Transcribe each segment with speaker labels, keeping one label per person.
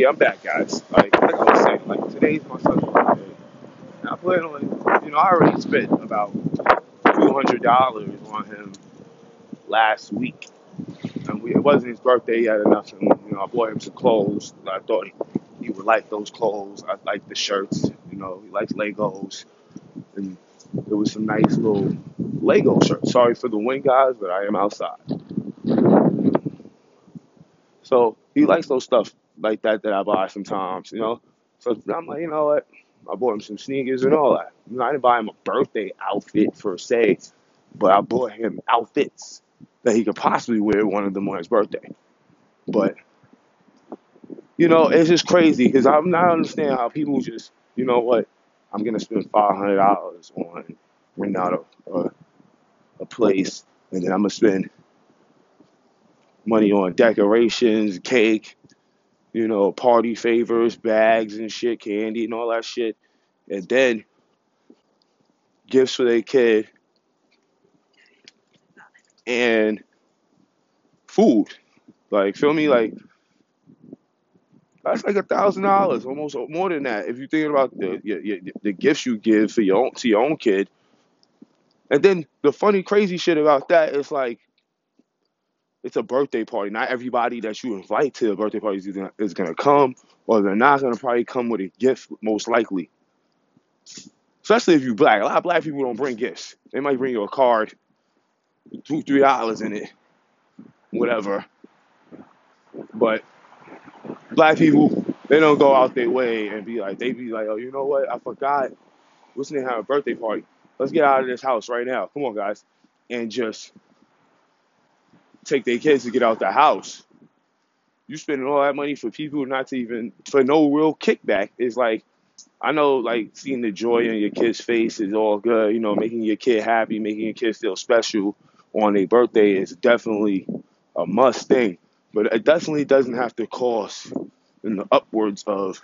Speaker 1: yeah, I'm back, guys. Like, like I was saying, like today's my son's birthday. And I plan on, you know, I already spent about two hundred dollars on him last week, and we, it wasn't his birthday yet or nothing. You know, I bought him some clothes. I thought he, he would like those clothes. I like the shirts. You know, he likes Legos, and there was some nice little Lego shirts. Sorry for the wind, guys, but I am outside. So he likes those stuff like that that I buy sometimes, you know. So I'm like, you know what? I bought him some sneakers and all that. I didn't buy him a birthday outfit per se, but I bought him outfits that he could possibly wear one of them on his birthday. But you know, it's just crazy because I'm not understanding how people just, you know what? I'm gonna spend five hundred dollars on renting out a, a a place, and then I'm gonna spend money on decorations, cake, you know, party favors, bags and shit, candy and all that shit, and then gifts for their kid and food. Like, feel me? Like, that's like a thousand dollars, almost more than that. If you're thinking about the your, your, the gifts you give for your own to your own kid, and then the funny, crazy shit about that is like it's a birthday party. Not everybody that you invite to a birthday party is gonna, is gonna come, or they're not gonna probably come with a gift, most likely. Especially if you black. A lot of black people don't bring gifts. They might bring you a card, two, three dollars in it, whatever. But black people, they don't go out their way and be like, they be like, oh, you know what? I forgot. What's name have a birthday party? Let's get out of this house right now. Come on, guys, and just take their kids to get out the house. You spending all that money for people not to even for no real kickback is like I know like seeing the joy in your kid's face is all good, you know, making your kid happy, making your kid feel special on their birthday is definitely a must thing. But it definitely doesn't have to cost in the upwards of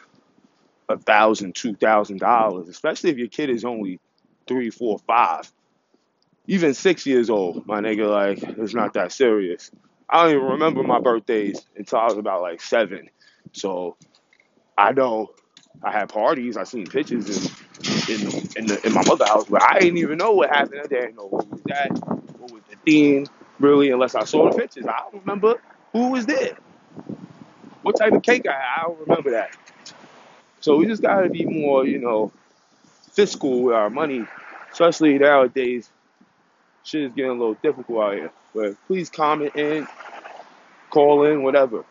Speaker 1: a thousand, two thousand dollars, especially if your kid is only three, four, five even six years old, my nigga, like, it's not that serious. I don't even remember my birthdays until I was about like seven. So I know I had parties, I seen pictures in in in, the, in my mother's house, but I didn't even know what happened. I didn't know what was that, what was the theme, really, unless I saw the pictures. I don't remember who was there, what type of cake I had. I don't remember that. So we just gotta be more, you know, fiscal with our money, especially nowadays shit is getting a little difficult out here. But please comment in, call in, whatever.